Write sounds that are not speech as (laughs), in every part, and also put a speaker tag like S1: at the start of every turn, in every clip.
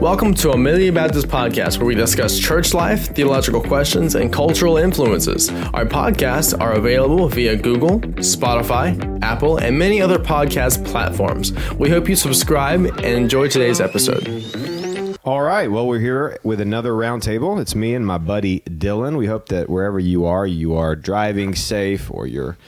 S1: Welcome to Amelia Baptist Podcast, where we discuss church life, theological questions, and cultural influences. Our podcasts are available via Google, Spotify, Apple, and many other podcast platforms. We hope you subscribe and enjoy today's episode.
S2: All right. Well, we're here with another roundtable. It's me and my buddy Dylan. We hope that wherever you are, you are driving safe or you're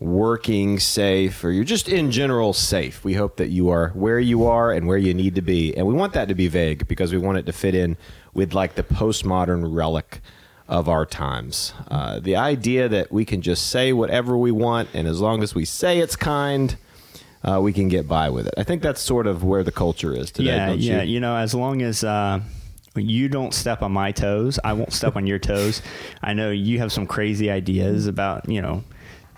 S2: working safe or you're just in general safe. We hope that you are where you are and where you need to be. And we want that to be vague because we want it to fit in with like the postmodern relic of our times. Uh, the idea that we can just say whatever we want and as long as we say it's kind, uh, we can get by with it. I think that's sort of where the culture is today.
S3: Yeah, yeah.
S2: You?
S3: You know, as long as uh, you don't step on my toes, I won't step on your toes. I know you have some crazy ideas about you know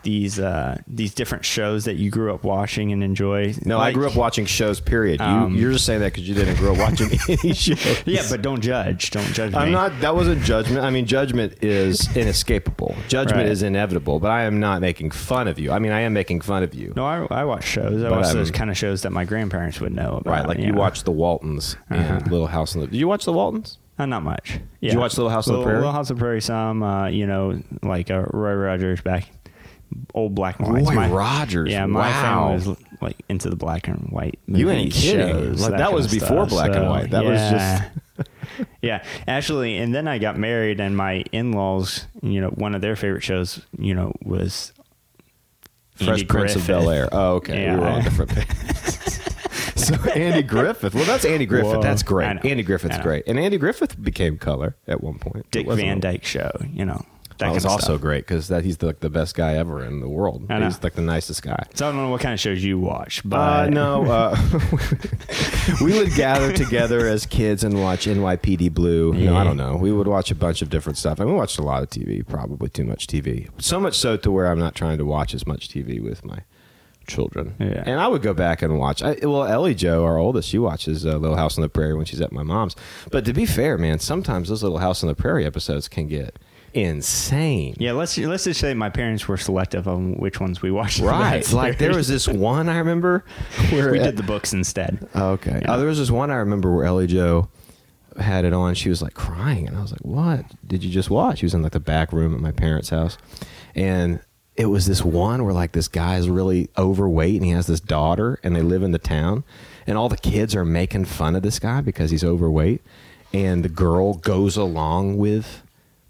S3: these uh, these different shows that you grew up watching and enjoy.
S2: No,
S3: Like-
S2: I grew up watching shows. Period.
S3: Um,
S2: you, you're just saying that because you didn't grow up watching (laughs) any shows.
S3: Yeah, but don't judge. Don't judge
S2: I'm
S3: me.
S2: not. That wasn't judgment. I mean, judgment is inescapable. Judgment
S3: Right.
S2: is inevitable. But I am not making fun of you. I mean, I am making fun of you.
S3: No, I, I watch shows. I
S2: But,
S3: watch those kind of shows that my grandparents would know about.
S2: Right, like you
S3: know.
S2: watched the Waltons and
S3: Uh-huh.
S2: Little House on the. Did you watch the Waltons?
S3: Uh, not much. Yeah.
S2: you watch Little House on the Prairie?
S3: Little House on the Prairie. Some, uh, you know, like uh, Roy Rogers back, old black and white.
S2: Roy Rogers,
S3: Yeah, my
S2: wow.
S3: family was like into the black and white.
S2: You ain't kidding.
S3: shows,
S2: Like, that was before
S3: stuff.
S2: black and white. That was
S3: just. (laughs) yeah, actually, and then I got married, and my in-laws, you know, one of their favorite shows, you know, was
S2: Fresh
S3: Andy
S2: Prince of Bel Air. Oh, okay. We were
S3: Yeah.
S2: on different pages. (laughs) (laughs) so Andy Griffith. Well, that's Andy Griffith.
S3: Whoa.
S2: That's great. Andy Griffith's great. And Andy Griffith became color at one point.
S3: Dick Van? Dyke Show. You know, that,
S2: That was also
S3: stuff.
S2: great because that he's the, like the best guy ever in the world. He's like the nicest guy.
S3: So I don't know what kind of shows you watch, but (laughs)
S2: Uh, no, (laughs) uh, we would gather together as kids and watch NYPD Blue. No, I don't know. We would watch a bunch of different stuff. I mean, we watched a lot of TV, probably too much TV. So much so to where I'm not trying to watch as much TV with my children.
S3: Yeah.
S2: And I would go back and watch. I, well, Ellie Joe, our oldest, she watches uh, Little House on the Prairie when she's at my mom's. But to be fair, man, sometimes those Little House on the Prairie episodes can get insane.
S3: Yeah, let's let's just say my parents were selective on which ones we watched.
S2: Right. Like there was this one I remember (laughs) where
S3: we did the books instead.
S2: Okay.
S3: Yeah.
S2: Oh, there was this one I remember where Ellie Joe had it on. She was like crying, and I was like, "What did you just watch?" She was in like the back room at my parents' house, and it was this one where like this guy's really overweight, and he has this daughter, and they live in the town, and all the kids are making fun of this guy because he's overweight, and the girl goes along with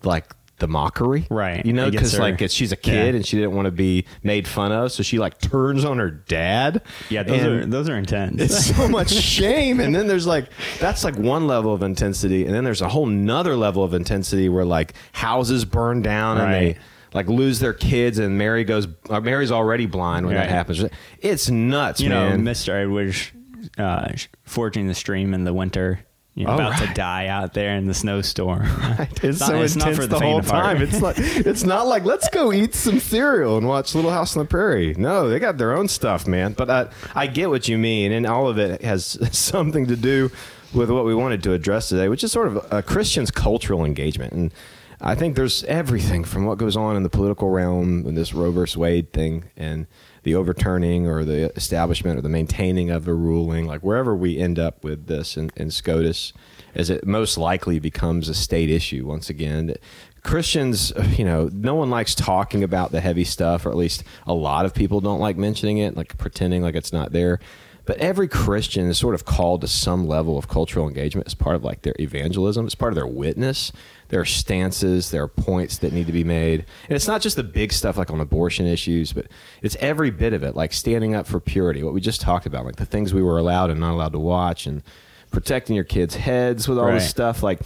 S2: like. The mockery,
S3: Right.
S2: You know, because like it's, she's a kid
S3: Yeah.
S2: and she didn't want to be made fun of, so she like turns on her dad.
S3: Yeah, those are those are intense.
S2: it's (laughs) so much shame and then there's like that's like one level of intensity and then there's a whole nother level of intensity where like houses burn down and they like lose their kids and mary goes uh, mary's already blind when that happens it's nuts
S3: you know,
S2: man
S3: Mister Edwards uh, forging the stream in the winter. You know,
S2: Oh,
S3: about
S2: right.
S3: to die out there in the snowstorm. (laughs) Right. (laughs)
S2: it's
S3: not-
S2: so
S3: it's not
S2: intense
S3: for the
S2: the, whole time. It's like (laughs) it's not like let's go eat some cereal and watch Little House on the Prairie. No, they got their own stuff, man. But I, I get what you mean, and all of it has something to do with what we wanted to address today, which is sort of a Christian's cultural engagement. And I think there's everything from what goes on in the political realm and this Roe versus Wade thing, and the overturning or the establishment or the maintaining of a ruling, like wherever we end up with this in, in SCOTUS, as it most likely becomes a state issue once again. Christians, you know, no one likes talking about the heavy stuff, or at least a lot of people don't like mentioning it, like pretending like it's not there. But every Christian is sort of called to some level of cultural engagement as part of like their evangelism. It's part of their witness. There are stances, there are points that need to be made. And it's not just the big stuff like on abortion issues, but it's every bit of it, like standing up for purity, what we just talked about, like the things we were allowed and not allowed to watch, and protecting your kids' heads with all this stuff. Like,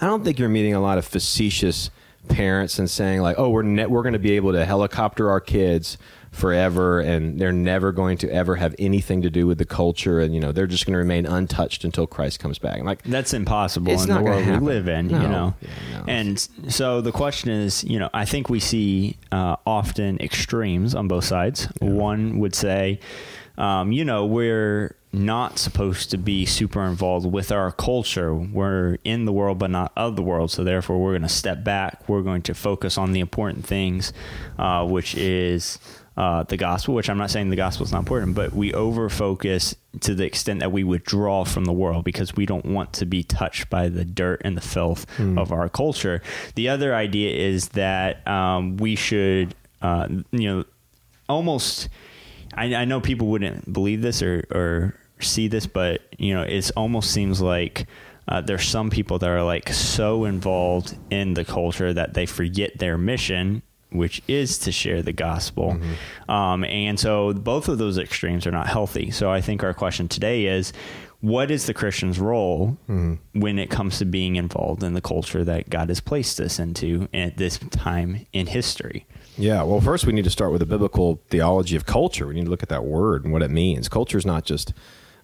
S2: I don't think you're meeting a lot of facetious parents and saying like, "Oh, we're we're going to be able to helicopter our kids forever, and they're never going to ever have anything to do with the culture, and you know they're just going to remain untouched until Christ comes back." And like,
S3: That's impossible
S2: It's
S3: in
S2: not
S3: the world we live in,
S2: No.
S3: you know.
S2: Yeah, no.
S3: And so the question is, you know, I think we see uh, often extremes on both sides. One would say, um, you know, we're not supposed to be super involved with our culture. We're in the world, but not of the world. So therefore, we're going to step back. We're going to focus on the important things, uh, which is uh, the gospel, which I'm not saying the gospel is not important, but we over focus to the extent that we withdraw from the world because we don't want to be touched by the dirt and the filth
S2: Hmm.
S3: of our culture. The other idea is that um, we should, uh, you know, almost. I, I know people wouldn't believe this or, or see this, but you know, it almost seems like uh, there's some people that are like so involved in the culture that they forget their mission, which is to share the gospel. Um, and so both of those extremes are not healthy. So I think our question today is. What is the Christian's role when it comes to being involved in the culture that God has placed us into at this time in history?
S2: Yeah, well, first we need to start with a biblical theology of culture. We need to look at that word and what it means. Culture is not just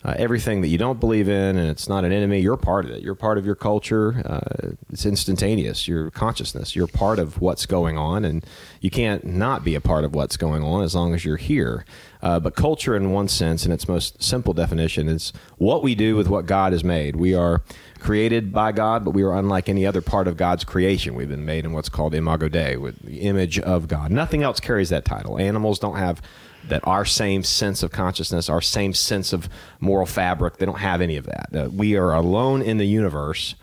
S2: uh, everything that you don't believe in, and it's not an enemy. You're part of it. You're part of your culture. Uh, it's instantaneous. Your consciousness. You're part of what's going on, and you can't not be a part of what's going on as long as you're here. Uh, but culture, in one sense, in its most simple definition, is what we do with what God has made. We are created by God, but we are unlike any other part of God's creation. We've been made in what's called imago Dei, with the image of God. Nothing else carries that title. Animals don't have that our same sense of consciousness, our same sense of moral fabric. They don't have any of that. Uh, we are alone in the universe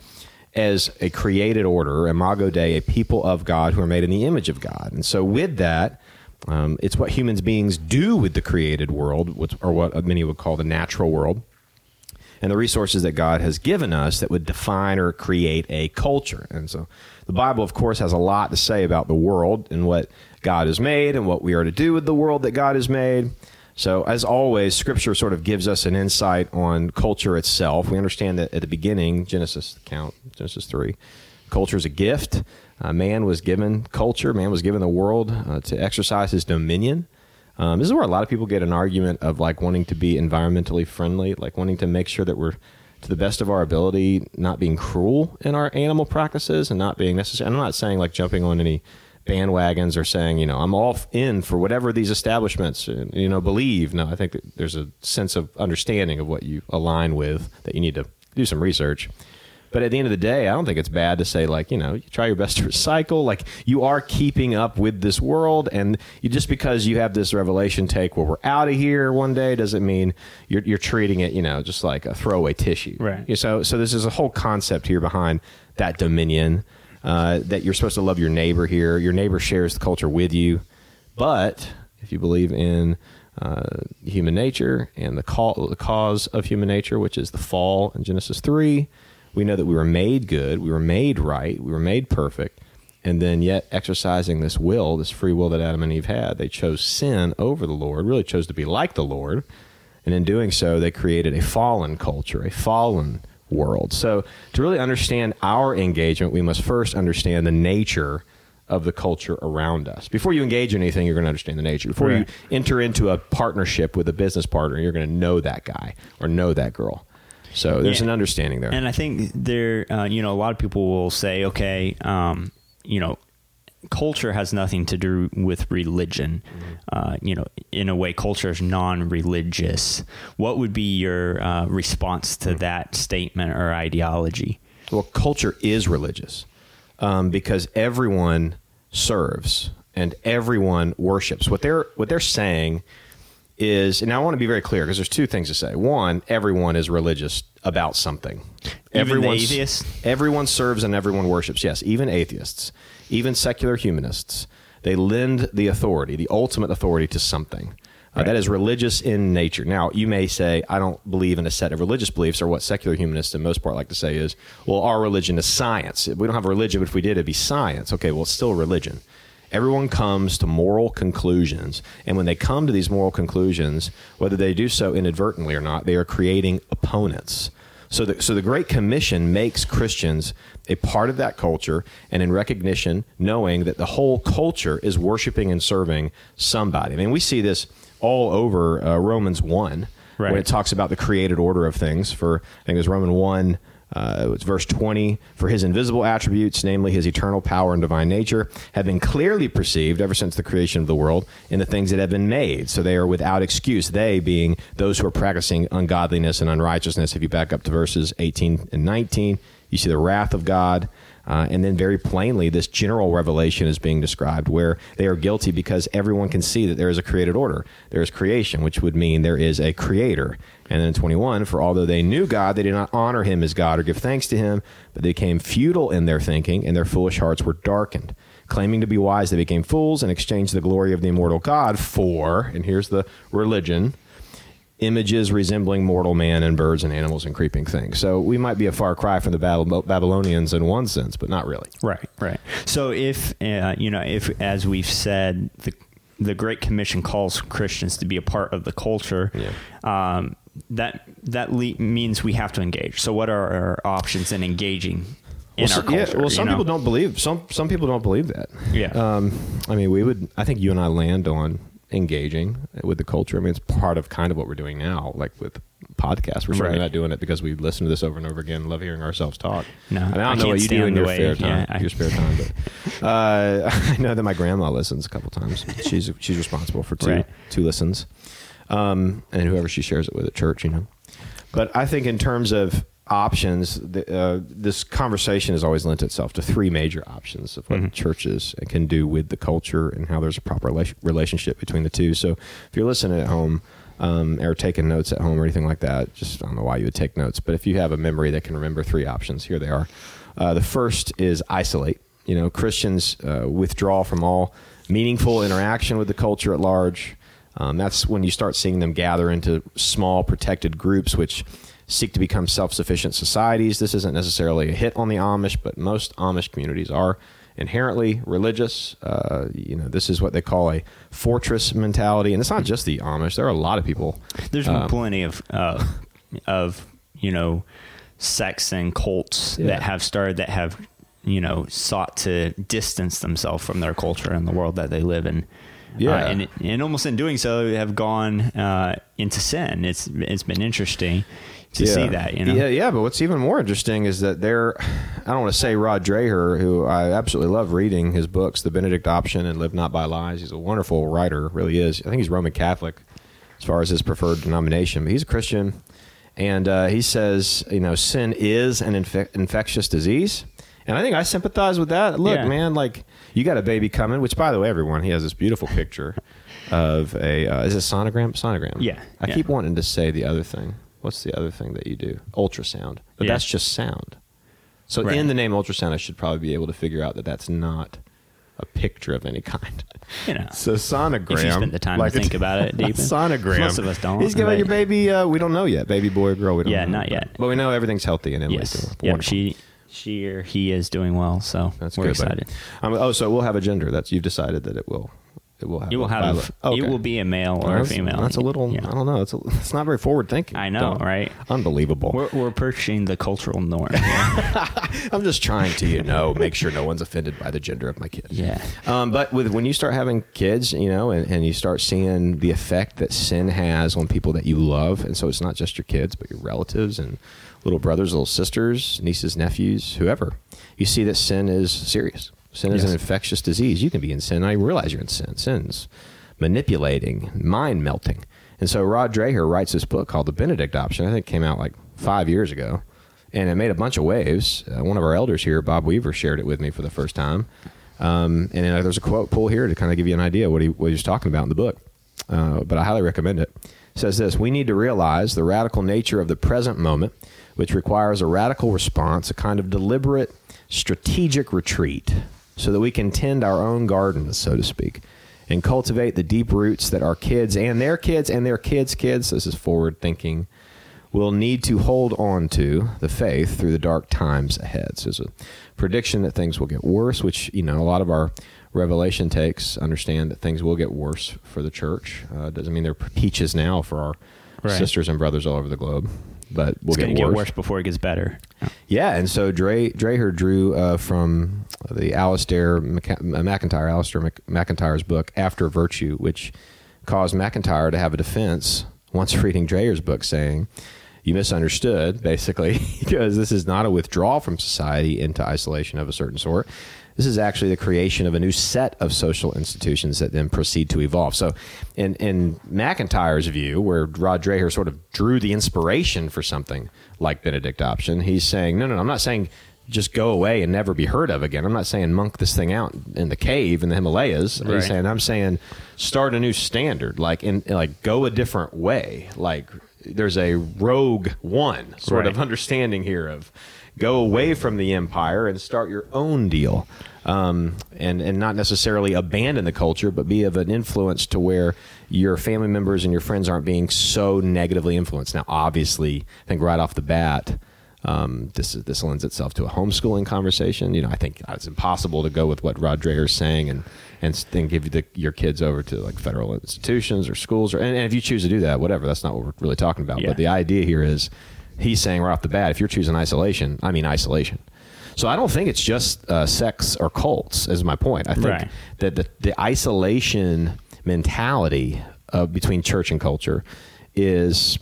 S2: as a created order, imago Dei, a people of God who are made in the image of God. And so, with that, um, it's what humans beings do with the created world, which, or what many would call the natural world and the resources that God has given us that would define or create a culture. And so the Bible, of course, has a lot to say about the world and what God has made and what we are to do with the world that God has made. So, as always, Scripture sort of gives us an insight on culture itself. We understand that at the beginning, Genesis count Genesis three, culture is a gift. Uh, man was given culture. Man was given the world uh, to exercise his dominion. Um, this is where a lot of people get an argument of like wanting to be environmentally friendly, like wanting to make sure that we're to the best of our ability, not being cruel in our animal practices and not being necessary. I'm not saying like jumping on any bandwagons or saying, you know, I'm all in for whatever these establishments, uh, you know, believe. No, I think there's a sense of understanding of what you align with that you need to do some research. But at the end of the day, I don't think it's bad to say like, you know, you try your best to recycle. Like you are keeping up with this world, and you just because you have this revelation take where we're out of here one day doesn't mean you're, you're treating it, you know, just like a throwaway tissue.
S3: Right.
S2: So, so this is a whole concept here behind that dominion. Uh, that you're supposed to love your neighbor here. Your neighbor shares the culture with you, but if you believe in uh, human nature and the, call, the cause of human nature, which is the fall in Genesis three, we know that we were made good, we were made right, we were made perfect, and then yet exercising this will, this free will that Adam and Eve had, they chose sin over the Lord, really chose to be like the Lord, and in doing so, they created a fallen culture, a fallen world. So, to really understand our engagement, we must first understand the nature of the culture around us. Before you engage in anything, you're going to understand the nature. Before
S3: Right.
S2: you enter into a partnership with a business partner, you're going to know that guy or know that girl. So, there's
S3: Yeah.
S2: an understanding there.
S3: And I think there, uh, you know, a lot of people will say, okay, um, you know, culture has nothing to do with religion. Uh, you know, in a way, culture is non-religious. What would be your uh, response to that statement or ideology?
S2: Well, culture is religious um, because everyone serves and everyone worships. What they're what they're saying is, and I want to be very clear because there's two things to say. One, everyone is religious about something.
S3: atheists?
S2: Everyone serves and everyone worships. Yes, even atheists, even secular humanists, they lend the authority, the ultimate authority, to something. Uh, that is religious in nature. Now, you may say, I don't believe in a set of religious beliefs, or what secular humanists, in most part, like to say is, well, our religion is science. We don't have a religion, but if we did, it'd be science. Okay, well, it's still religion. Everyone comes to moral conclusions, and when they come to these moral conclusions, whether they do so inadvertently or not, they are creating opponents. So the, so the Great Commission makes Christians a part of that culture, and in recognition, knowing that the whole culture is worshiping and serving somebody. I mean, we see this all over uh, Romans 1
S3: Right.
S2: when it talks about the created order of things. For, I think it was Roman 1, uh, it's verse 20. For his invisible attributes, namely his eternal power and divine nature, have been clearly perceived ever since the creation of the world in the things that have been made. So they are without excuse. They being those who are practicing ungodliness and unrighteousness. If you back up to verses 18 and 19, you see the wrath of God Uh, and then, very plainly, this general revelation is being described where they are guilty because everyone can see that there is a created order. There is creation, which would mean there is a creator. And then 21, for although they knew God, they did not honor him as God or give thanks to him, but they became futile in their thinking, and their foolish hearts were darkened. Claiming to be wise, they became fools and exchanged the glory of the immortal God for, and here's the religion, images resembling mortal man and birds and animals and creeping things. So we might be a far cry from the Babylonians in one sense, but not really.
S3: Right, right. So if uh, you know, if as we've said, the the Great Commission calls Christians to be a part of the culture.
S2: Yeah.
S3: Um, that that le- means we have to engage. So what are our options in engaging in
S2: well,
S3: our culture?
S2: Yeah, well, some
S3: know?
S2: people don't believe some some people don't believe that.
S3: Yeah.
S2: Um, I mean, we would. I think you and I land on engaging with the culture. I mean, it's part of kind of what we're doing now, like with podcasts. We're certainly
S3: Right.
S2: not doing it because we listen to this over and over again. Love hearing ourselves talk.
S3: No,
S2: I, I don't
S3: I
S2: know what you do in your
S3: way-
S2: spare time.
S3: yeah, I-
S2: your spare time, but (laughs) uh, (laughs) I know that my grandma listens a couple times. She's she's responsible for two
S3: Right.
S2: two listens, um, and whoever she shares it with at church, you know. But I think in terms of options, the, uh, this conversation has always lent itself to three major options of what churches can do with the culture and how there's a proper rela- relationship between the two. So if you're listening at home um, or taking notes at home or anything like that, just I don't know why you would take notes, but if you have a memory that can remember three options, here they are. Uh, the first is isolate. You know, Christians uh, withdraw from all meaningful interaction with the culture at large. Um, that's when you start seeing them gather into small protected groups, which seek to become self-sufficient societies. This isn't necessarily a hit on the Amish, but most Amish communities are inherently religious. Uh, you know, this is what they call a fortress mentality, and it's not just the Amish. There are a lot of people.
S3: There's
S2: um,
S3: plenty of uh, of you know sects and cults
S2: Yeah.
S3: that have started that have you know sought to distance themselves from their culture and the world that they live in.
S2: Yeah.
S3: Uh, and and almost in doing so they have gone uh, into sin. It's it's been interesting to see that. You know.
S2: Yeah, yeah. But what's even more interesting is that they're, (sighs) I don't want to say Rod Dreher, who I absolutely love reading his books, The Benedict Option and Live Not by Lies. He's a wonderful writer, really is. I think he's Roman Catholic as far as his preferred denomination, but he's a Christian. And uh, he says, you know, sin is an infe- infectious disease. And I think I sympathize with that. Look,
S3: Yeah.
S2: man, like you got a baby coming, which by the way, everyone, he has this beautiful picture of a, uh, is it sonogram? Sonogram.
S3: Yeah,
S2: I
S3: yeah.
S2: keep wanting to say the other thing. What's the other thing that you do? Ultrasound. But
S3: Yeah.
S2: that's just sound. So
S3: Right.
S2: in the name ultrasound, I should probably be able to figure out that that's not a picture of any kind.
S3: You know. (laughs)
S2: So sonogram.
S3: If you spent the time to
S2: a-
S3: think about it deep. (laughs)
S2: sonogram.
S3: Most of us don't.
S2: He's giving your baby. Uh, we don't know yet. Baby boy or girl. We don't
S3: Yeah,
S2: know.
S3: not
S2: But-
S3: yet.
S2: But we know everything's healthy and Emily's
S3: Yes.
S2: doing
S3: Yeah.
S2: wonderful.
S3: She she or he is doing well. So
S2: That's
S3: we're
S2: good.
S3: excited.
S2: Um, oh, so we'll have a gender. That's you've decided that it will. It will have.
S3: You will have.
S2: violet- Okay.
S3: It will be a male or a female.
S2: That's a little.
S3: Yeah.
S2: I don't know. It's a, it's not very forward thinking.
S3: I know, right?
S2: Unbelievable.
S3: We're, we're pushing the cultural norm. (laughs)
S2: I'm just trying to, you know, make sure no one's offended by the gender of my kid.
S3: Yeah.
S2: Um, but with when you start having kids, you know, and, and you start seeing the effect that sin has on people that you love, and so it's not just your kids, but your relatives and little brothers, little sisters, nieces, nephews, whoever. You see that sin is serious. Sin is an infectious disease. You can be in sin. I realize you're in sin. Sin's manipulating, mind melting. And so Rod Dreher writes this book called The Benedict Option. I think it came out like five years ago. And it made a bunch of waves. Uh, one of our elders here, Bob Weaver, shared it with me for the first time. Um, and uh, there's a quote pull here to kind of give you an idea what he, what he was talking about in the book. Uh, but I highly recommend it. It says this We need to realize the radical nature of the present moment, which requires a radical response, a kind of deliberate, strategic retreat, so that we can tend our own gardens, so to speak, and cultivate the deep roots that our kids and their kids and their kids' kids, this is forward thinking, will need to hold on to the faith through the dark times ahead. So there's a prediction that things will get worse, which, you know, a lot of our revelation takes understand that things will get worse for the church. Uh, doesn't mean they're peaches now for our
S3: Right.
S2: sisters and brothers all over the globe, but we'll
S3: it's
S2: get worse.
S3: get worse before it gets better.
S2: Yeah, and so Dre Dreher drew uh, from the Alasdair Mc- uh, MacIntyre, Alasdair Mc- MacIntyre's book After Virtue, which caused MacIntyre to have a defense once (laughs) reading Dreher's book, saying, "You misunderstood, basically, (laughs) because this is not a withdrawal from society into isolation of a certain sort." This is actually the creation of a new set of social institutions that then proceed to evolve. So, in, in MacIntyre's view, where Rod Dreher sort of drew the inspiration for something like Benedict Option, he's saying, no, no, no, I'm not saying just go away and never be heard of again. I'm not saying monk this thing out in the cave in the Himalayas. I'm
S3: Right.
S2: saying I'm saying start a new standard, like in like go a different way. Like there's a rogue one sort of understanding here of go away from the empire and start your own deal. Um, and and not necessarily abandon the culture, but be of an influence to where your family members and your friends aren't being so negatively influenced. Now, obviously, I think right off the bat, um, this is, this lends itself to a homeschooling conversation. You know, I think it's impossible to go with what Rod Dreher's saying and and then give the, your kids over to like federal institutions or schools, or and, and if you choose to do that, whatever. That's not what we're really talking about.
S3: Yeah.
S2: But the idea here is he's saying right off the bat, if you're choosing isolation, I mean isolation. So I don't think it's just uh, sects or cults. Is my point. I think
S3: Right.
S2: that the, the isolation mentality of between church and culture is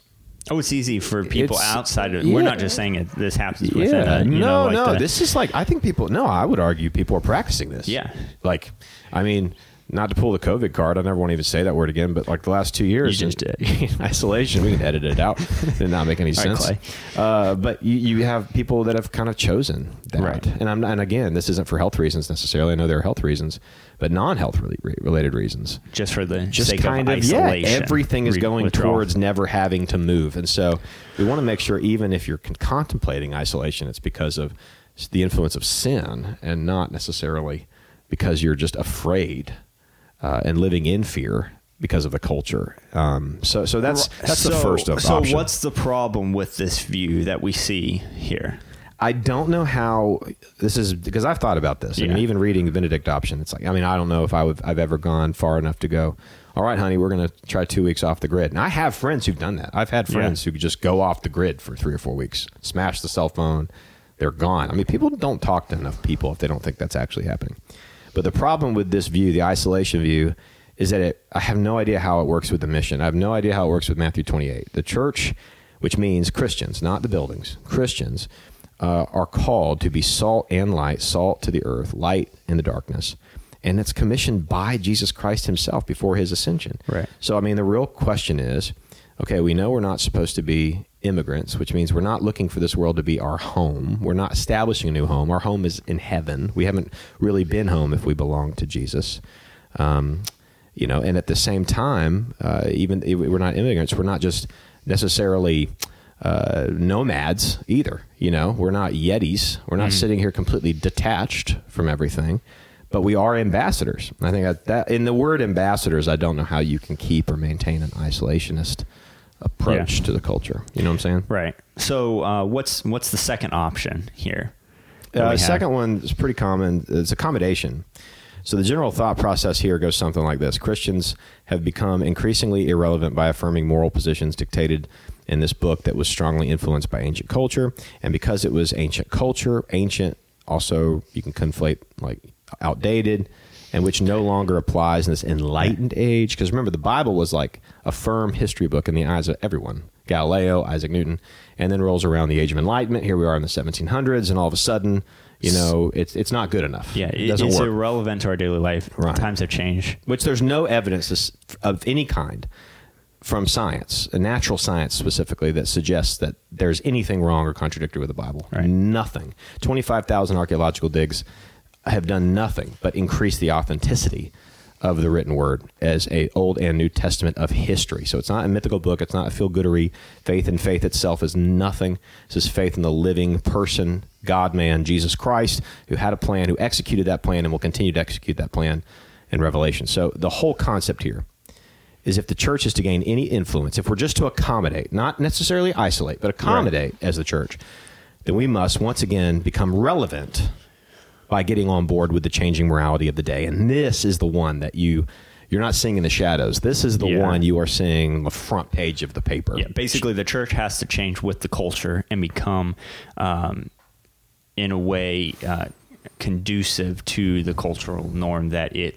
S3: Oh, it's easy for people
S2: It's-
S3: outside of. We're not just saying it. This happens within.
S2: yeah
S3: a, you
S2: no
S3: know, like
S2: no
S3: the-
S2: this is like i think people no i would argue people are practicing this
S3: Yeah.
S2: like i mean not to pull the covid card i never want to even say that word again but like the last two years
S3: You just
S2: in-
S3: did. (laughs)
S2: isolation we can edit it out It (laughs) did not make any
S3: right,
S2: sense
S3: Clay.
S2: uh, but you, you have people that have kind of chosen that
S3: Right.
S2: and i'm and again this isn't for health reasons necessarily i know there are health reasons but non-health related reasons
S3: just for the
S2: just
S3: sake
S2: kind
S3: of,
S2: of, yeah
S3: isolation.
S2: everything is going
S3: withdrawal.
S2: towards never having to move and so we want to make sure even if you're con- contemplating isolation it's because of the influence of sin and not necessarily because you're just afraid uh, and living in fear because of the culture um, so so that's that's the first of
S3: So
S2: option.
S3: what's the problem with this view that we see here?
S2: I don't know how this is because I've thought about this. I mean, even reading the Benedict option, it's like I mean, I don't know if I would, I've ever gone far enough to go. All right, honey, we're going to try two weeks off the grid. And I have friends who've done that. I've had friends who just go off the grid for three or four weeks, smash the cell phone, they're gone. I mean, people don't talk to enough people if they don't think that's actually happening. But the problem with this view, the isolation view, is that it, I have no idea how it works with the mission. I have no idea how it works with Matthew 28. The church, which means Christians, not the buildings, Christians, uh, are called to be salt and light, salt to the earth, light in the darkness. And it's commissioned by Jesus Christ himself before his ascension.
S3: Right.
S2: So, I mean, the real question is okay, we know we're not supposed to be immigrants, which means we're not looking for this world to be our home. We're not establishing a new home. Our home is in heaven. We haven't really been home if we belong to Jesus. Um, you know, and at the same time, uh, even we're not immigrants, we're not just necessarily uh, nomads either. You know, we're not yetis. We're not sitting here completely detached from everything, but we are ambassadors. I think that, that in the word ambassadors, I don't know how you can keep or maintain an isolationist approach
S3: Yeah.
S2: to the culture. You know what I'm saying?
S3: Right. So uh, what's what's the second option here?
S2: Uh, second one is pretty common. It's accommodation. So the general thought process here goes something like this: Christians have become increasingly irrelevant by affirming moral positions dictated in this book that was strongly influenced by ancient culture, and because it was ancient culture, ancient also you can conflate like outdated, and which no longer applies in this enlightened age. Because remember, the Bible was like a firm history book in the eyes of everyone. Galileo, Isaac Newton, and then rolls around the Age of Enlightenment. Here we are in the 1700s, and all of a sudden, you know, it's it's not good enough.
S3: Yeah,
S2: it doesn't
S3: it's
S2: work.
S3: irrelevant to our daily life.
S2: Right.
S3: Times have changed.
S2: Which there's no evidence of any kind from science, natural science specifically, that suggests that there's anything wrong or contradictory with the Bible.
S3: Right.
S2: Nothing. 25,000 archaeological digs have done nothing but increase the authenticity of the written word as a Old and New Testament of history. So it's not a mythical book. It's not a feel goodery. Faith in faith itself is nothing. This is faith in the living person, God man, Jesus Christ, who had a plan, who executed that plan, and will continue to execute that plan in Revelation. So the whole concept here is if the church is to gain any influence, if we're just to accommodate, not necessarily isolate, but accommodate as the church, then we must once again become relevant by getting on board with the changing morality of the day. And this is the one that you you're not seeing in the shadows. This is the
S3: Yeah.
S2: one you are seeing on the front page of the paper.
S3: Yeah, basically, the church has to change with the culture and become, um, in a way, uh, conducive to the cultural norm that it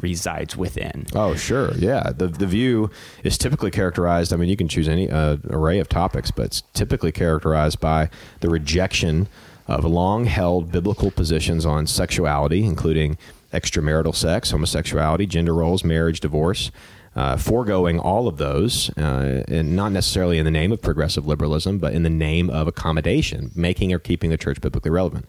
S3: resides within.
S2: Oh, sure. Yeah. The the view is typically characterized, I mean, you can choose any uh, array of topics, but it's typically characterized by the rejection of long held biblical positions on sexuality, including extramarital sex, homosexuality, gender roles, marriage, divorce. uh, foregoing all of those, uh, and not necessarily in the name of progressive liberalism, but in the name of accommodation, making or keeping the church biblically relevant.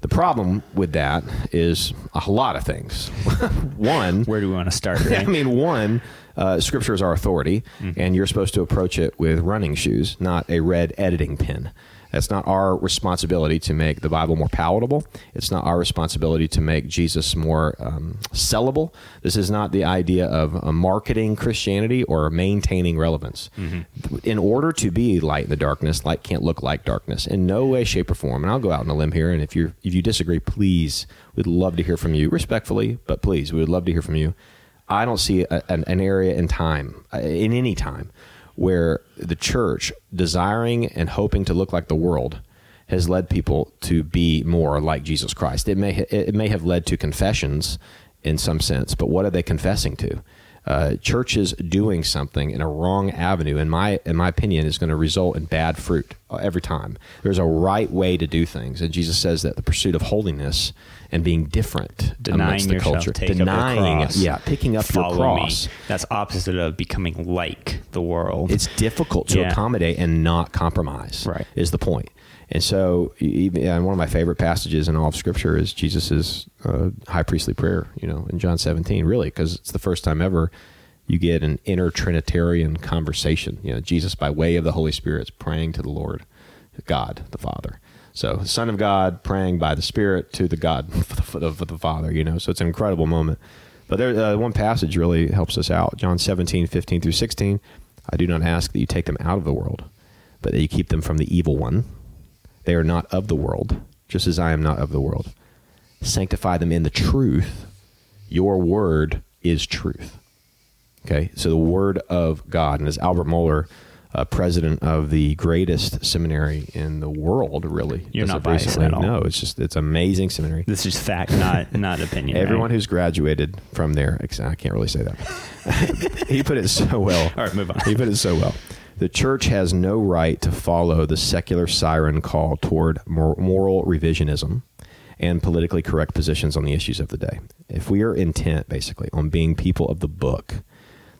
S2: The problem with that is a lot of things. (laughs) one, (laughs)
S3: Where do we want to start? (laughs)
S2: I mean, one, uh, scripture is our authority, and you're supposed to approach it with running shoes, not a red editing pen. That's not our responsibility to make the Bible more palatable. It's not our responsibility to make Jesus more um, sellable. This is not the idea of uh, marketing Christianity or maintaining relevance. In order to be light in the darkness, light can't look like darkness in no way, shape, or form. And I'll go out on a limb here, and if you if you disagree, please, we'd love to hear from you, respectfully, but please, we would love to hear from you. I don't see a, an, an area in time, uh, in any time, where the church desiring and hoping to look like the world has led people to be more like Jesus Christ. It may it may have led to confessions in some sense, but what are they confessing to? Uh, churches doing something in a wrong avenue, in my in my opinion, is going to result in bad fruit uh, every time. There's a right way to do things, and Jesus says that the pursuit of holiness and being different
S3: Denying
S2: amongst the
S3: yourself,
S2: culture,
S3: take up your
S2: denying,
S3: cross,
S2: yeah, picking up your cross.
S3: Me. That's opposite of becoming like the world.
S2: It's difficult to
S3: Yeah.
S2: accommodate and not compromise.
S3: Right.
S2: is the point. And so, even and one of my favorite passages in all of Scripture is Jesus's uh, high priestly prayer. You know, in John 17, really, because it's the first time ever you get an inner Trinitarian conversation. You know, Jesus, by way of the Holy Spirit, is praying to the Lord, God the Father. So, the Son of God praying by the Spirit to the God (laughs) of the Father. You know, so it's an incredible moment. But there, uh, one passage really helps us out. John 17, 15 through 16. I do not ask that you take them out of the world, but that you keep them from the evil one. They are not of the world, just as I am not of the world. Sanctify them in the truth. Your word is truth. Okay, so the word of God, and as Albert Mohler, uh, president of the greatest seminary in the world, really,
S3: You're not biased
S2: recently-
S3: at all.
S2: No, it's just it's amazing seminary.
S3: this is fact, not not opinion.
S2: Everyone
S3: right?
S2: who's graduated from there, I can't really say that. (laughs) he put it so well.
S3: All right, move on.
S2: He put it so well. The church has no right to follow the secular siren call toward mor- moral revisionism and politically correct positions on the issues of the day. If we are intent, basically, on being people of the book,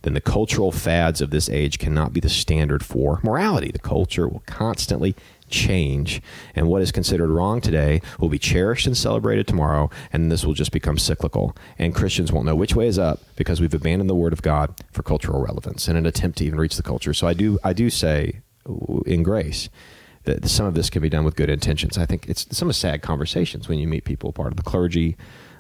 S2: then the cultural fads of this age cannot be the standard for morality. The culture will constantly change, and what is considered wrong today will be cherished and celebrated tomorrow, and this will just become cyclical. And Christians won't know which way is up because we've abandoned the Word of God for cultural relevance in an attempt to even reach the culture. So I do, I do say in grace that some of this can be done with good intentions. I think it's some of sad conversations when you meet people part of the clergy,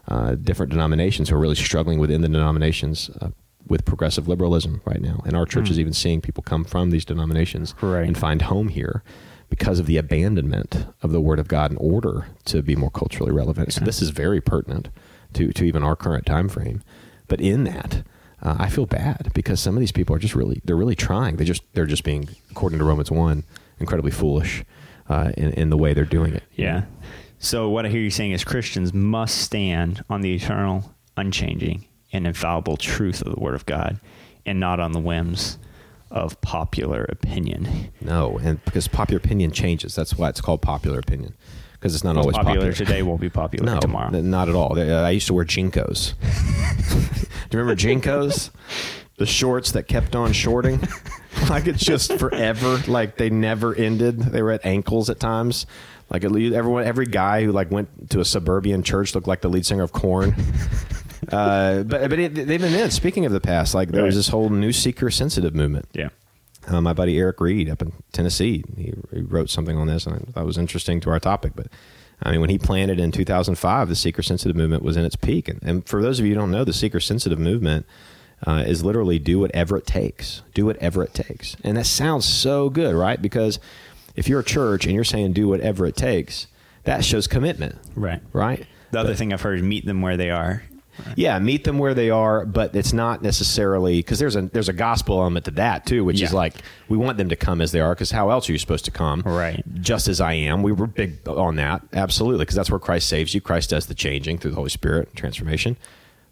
S2: uh, different denominations who are really struggling within the denominations. Uh, with progressive liberalism right now, and our church is even seeing people come from these denominations
S3: Right.
S2: and find home here because of the abandonment of the Word of God in order to be more culturally relevant. So this is very pertinent to to even our current time frame. But in that, uh, I feel bad because some of these people are just really they're really trying. They just they're just being, according to Romans one, incredibly foolish uh, in in the way they're doing it.
S3: Yeah. So what I hear you saying is Christians must stand on the eternal, unchanging, and infallible truth of the Word of God, and not on the whims of popular opinion.
S2: No, and because popular opinion changes, that's why it's called popular opinion because it's not
S3: What's
S2: always
S3: popular,
S2: popular
S3: today won't be popular
S2: No,
S3: tomorrow.
S2: n- not at all. Uh, I used to wear JNCOs. (laughs) Do you remember JNCOs? The shorts that kept on shorting, (laughs) like it's just forever. Like they never ended. They were at ankles at times. Like at least everyone, every guy who like went to a suburban church looked like the lead singer of Korn. (laughs) uh, but but it, they've been in. Speaking of the past, like there was this whole new seeker sensitive movement.
S3: yeah.
S2: Uh, my buddy Eric Reed up in Tennessee, he, he wrote something on this, and I thought it was interesting to our topic. But I mean, when he planted in 2005, the seeker sensitive movement was in its peak. And, and for those of you who don't know, the seeker sensitive movement uh, is literally do whatever it takes. Do whatever it takes. And that sounds so good, right? Because if you're a church and you're saying do whatever it takes, that shows commitment,
S3: Right.
S2: right?
S3: The other thing I've heard is meet them where they are.
S2: Yeah, meet them where they are, but it's not necessarily because there's a there's a gospel element to that too, which is like we want them to come as they are because how else are you supposed to come?
S3: Right.
S2: Just as I am. We were big on that, absolutely, because that's where Christ saves you. Christ does the changing through the Holy Spirit and transformation.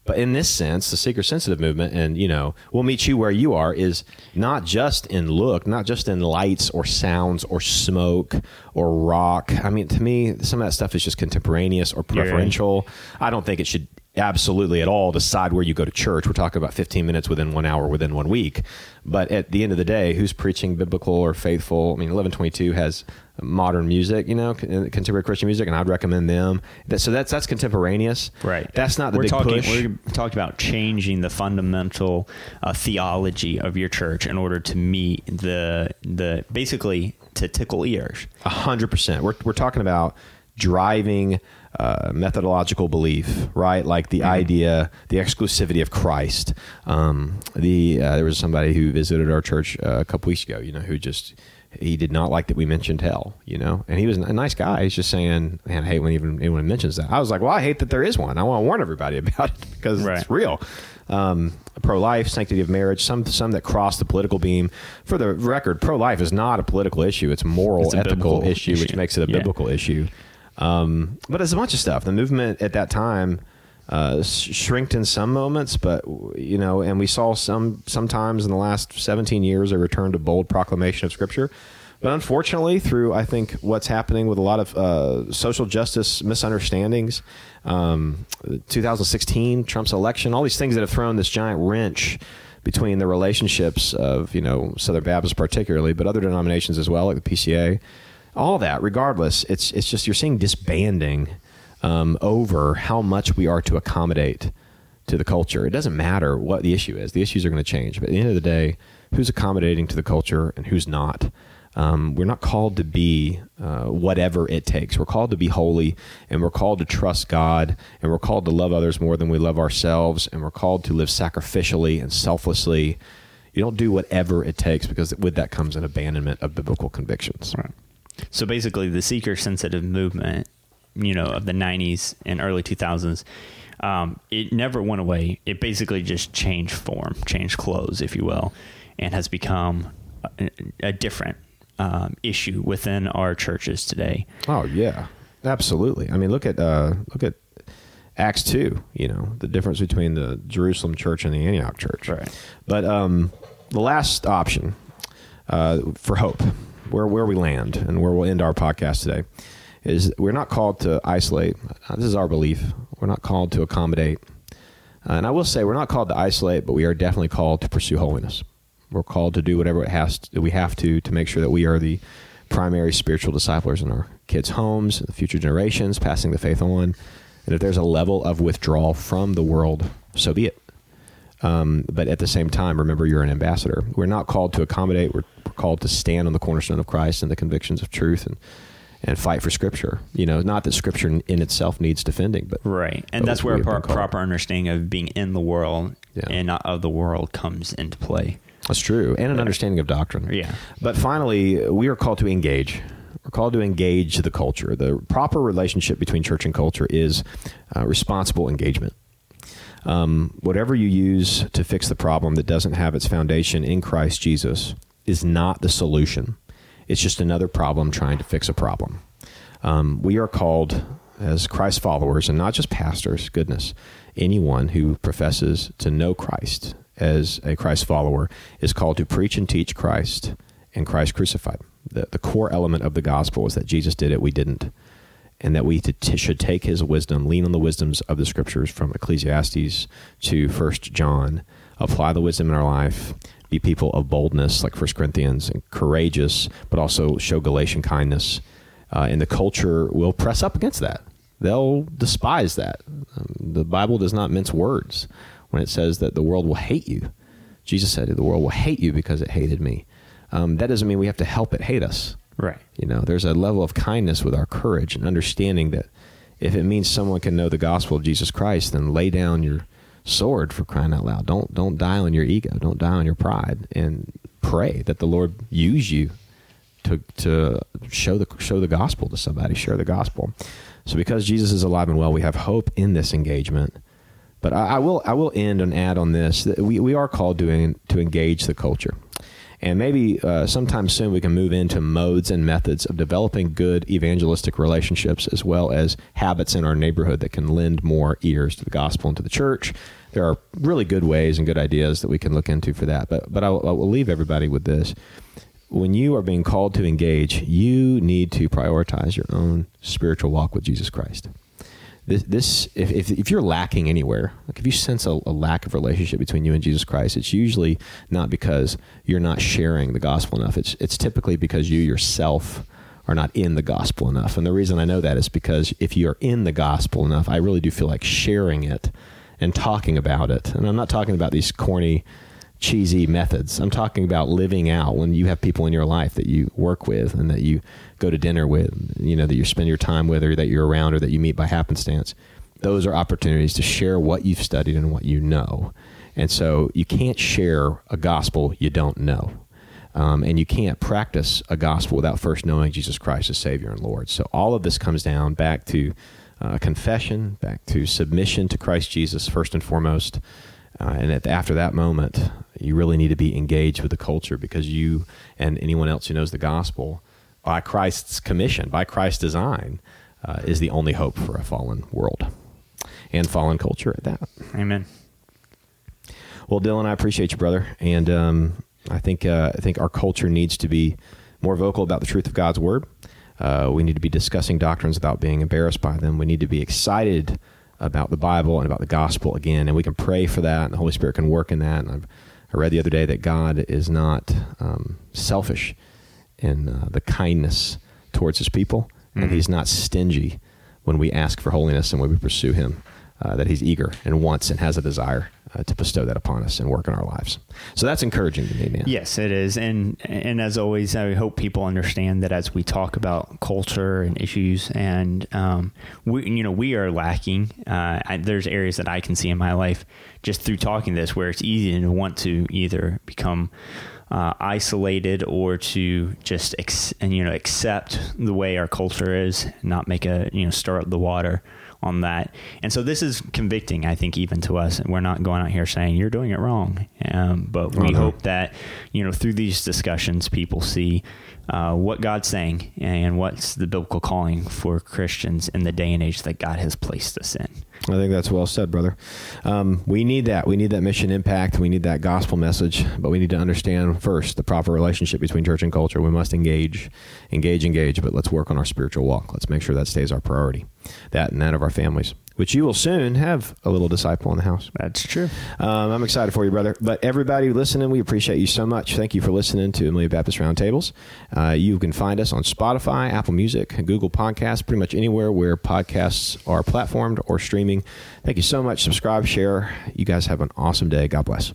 S2: But in this sense, the seeker sensitive movement, and you know, we'll meet you where you are, is not just in look, not just in lights or sounds or smoke or rock. I mean, to me, some of that stuff is just contemporaneous or
S3: Yeah.
S2: preferential. I don't think it should absolutely at all decide where you go to church. We're talking about 15 minutes within one hour within one week. But at the end of the day, who's preaching biblical or faithful? I mean, Eleven22 has modern music, you know, contemporary Christian music, and I'd recommend them. So that's that's contemporaneous,
S3: right?
S2: That's not the
S3: we're
S2: big
S3: talking,
S2: push.
S3: We're talking about changing the fundamental uh, theology of your church in order to meet the the basically to tickle ears.
S2: A hundred percent. We're we're talking about driving uh, methodological belief, right? Like the mm-hmm. idea, the exclusivity of Christ. Um, the uh, there was somebody who visited our church uh, a couple weeks ago, you know, who just he did not like that we mentioned hell, you know, and he was a nice guy. He's just saying, man, I hate when even anyone mentions that. I was like, well, I hate that there is one. I want to warn everybody (laughs) about it because right. it's real. Um, pro-life, sanctity of marriage, some some that cross the political beam. For the record, pro-life is not a political issue; it's a moral, it's ethical issue, issue, which makes it a yeah. biblical issue. Um, but it's a bunch of stuff. The movement at that time uh, shrinked in some moments, but you know, and we saw some sometimes in the last 17 years a return to bold proclamation of Scripture. But unfortunately, through I think what's happening with a lot of uh, social justice misunderstandings, um, 2016 Trump's election, all these things that have thrown this giant wrench between the relationships of you know Southern Baptists particularly, but other denominations as well, like the PCA all that, regardless, it's it's just you're seeing disbanding um, over how much we are to accommodate to the culture. It doesn't matter what the issue is; the issues are going to change. But at the end of the day, who's accommodating to the culture and who's not? Um, we're not called to be uh, whatever it takes. We're called to be holy, and we're called to trust God, and we're called to love others more than we love ourselves, and we're called to live sacrificially and selflessly. You don't do whatever it takes because with that comes an abandonment of biblical convictions.
S3: Right. So basically, the seeker sensitive movement, you know, of the 90s and early 2000s, um, it never went away. It basically just changed form, changed clothes, if you will, and has become a, a different um, issue within our churches today.
S2: Oh yeah, absolutely. I mean, look at uh, look at Acts two. You know, the difference between the Jerusalem church and the Antioch church.
S3: Right.
S2: But um, the last option uh, for hope where where we land and where we'll end our podcast today is we're not called to isolate. Uh, this is our belief. We're not called to accommodate. Uh, and I will say we're not called to isolate, but we are definitely called to pursue holiness. We're called to do whatever it has to, we have to to make sure that we are the primary spiritual disciplers in our kids' homes, the future generations, passing the faith on. And if there's a level of withdrawal from the world, so be it. Um, but at the same time, remember you're an ambassador. We're not called to accommodate. We're, we're, called to stand on the cornerstone of Christ and the convictions of truth and and fight for Scripture. You know, not that Scripture in, in itself needs defending, but
S3: right, and that's where a proper understanding of being in the world yeah. and not of the world comes into play.
S2: That's true, and an understanding of doctrine.
S3: Yeah.
S2: But finally, we are called to engage. We're called to engage the culture. The proper relationship between church and culture is uh, responsible engagement. Um, whatever you use to fix the problem that doesn't have its foundation in Christ Jesus is not the solution. It's just another problem trying to fix a problem. Um, we are called as Christ followers, and not just pastors, goodness, anyone who professes to know Christ as a Christ follower is called to preach and teach Christ and Christ crucified. The, the core element of the gospel is that Jesus did it, we didn't and that we t- should take his wisdom, lean on the wisdoms of the scriptures from Ecclesiastes to First John, apply the wisdom in our life, be people of boldness, like First Corinthians, and courageous, but also show Galatian kindness. Uh, and the culture will press up against that. They'll despise that. Um, the Bible does not mince words when it says that the world will hate you. Jesus said, The world will hate you because it hated me. Um, that doesn't mean we have to help it hate us.
S3: Right.
S2: You know, there's a level of kindness with our courage and understanding that if it means someone can know the gospel of Jesus Christ, then lay down your sword for crying out loud. Don't don't die on your ego. Don't die on your pride, and pray that the Lord use you to to show the show the gospel to somebody. Share the gospel. So because Jesus is alive and well, we have hope in this engagement. But I, I will I will end and add on this that we, we are called to to engage the culture. And maybe uh, sometime soon we can move into modes and methods of developing good evangelistic relationships as well as habits in our neighborhood that can lend more ears to the gospel and to the church. There are really good ways and good ideas that we can look into for that. But, but I I will leave everybody with this. When you are being called to engage, you need to prioritize your own spiritual walk with Jesus Christ this, this if, if, if you're lacking anywhere, like if you sense a, a, lack of relationship between you and Jesus Christ, it's usually not because you're not sharing the gospel enough. It's it's typically because you yourself are not in the gospel enough. And the reason I know that is because if you are in the gospel enough, I really do feel like sharing it and talking about it. And I'm not talking about these corny cheesy methods. I'm talking about living out when you have people in your life that you work with and that you go to dinner with, you know, that you spend your time with or that you're around or that you meet by happenstance. Those are opportunities to share what you've studied and what you know. And so you can't share a gospel you don't know. Um, and you can't practice a gospel without first knowing Jesus Christ as Savior and Lord. So all of this comes down back to uh, confession, back to submission to Christ Jesus first and foremost, uh, and at, after that moment, you really need to be engaged with the culture because you and anyone else who knows the gospel, by Christ's commission, by Christ's design, uh, is the only hope for a fallen world and fallen culture at that.
S3: Amen.
S2: Well, Dylan, I appreciate you, brother, and um, I think uh, I think our culture needs to be more vocal about the truth of God's word. Uh, we need to be discussing doctrines without being embarrassed by them. We need to be excited about the Bible and about the gospel again, and we can pray for that, and the Holy Spirit can work in that. And I've, i read the other day that God is not um, selfish in uh, the kindness towards His people, mm-hmm. and He's not stingy when we ask for holiness and when we pursue Him. Uh, that He's eager and wants and has a desire uh, to bestow that upon us and work in our lives. So that's encouraging to me, man.
S3: Yes, it is, and and as always, I hope people understand that as we talk about culture and issues, and um, we you know we are lacking. Uh, I, there's areas that I can see in my life just through talking this where it's easy to want to either become uh, isolated or to just ex- and you know accept the way our culture is, not make a you know stir up the water on that. And so this is convicting, I think, even to us. And we're not going out here saying you're doing it wrong. Um, but we uh-huh. hope that, you know, through these discussions, people see uh, what God's saying and what's the biblical calling for Christians in the day and age that God has placed us in.
S2: I think that's well said, brother. Um, we need that. We need that mission impact. We need that gospel message, but we need to understand first the proper relationship between church and culture. We must engage, engage, engage, but let's work on our spiritual walk. Let's make sure that stays our priority, that and that of our families which you will soon have a little disciple in the house.
S3: That's true.
S2: Um, I'm excited for you, brother. But everybody listening, we appreciate you so much. Thank you for listening to Amelia Baptist Roundtables. Uh, you can find us on Spotify, Apple Music, Google Podcasts, pretty much anywhere where podcasts are platformed or streaming. Thank you so much. Subscribe, share. You guys have an awesome day. God bless.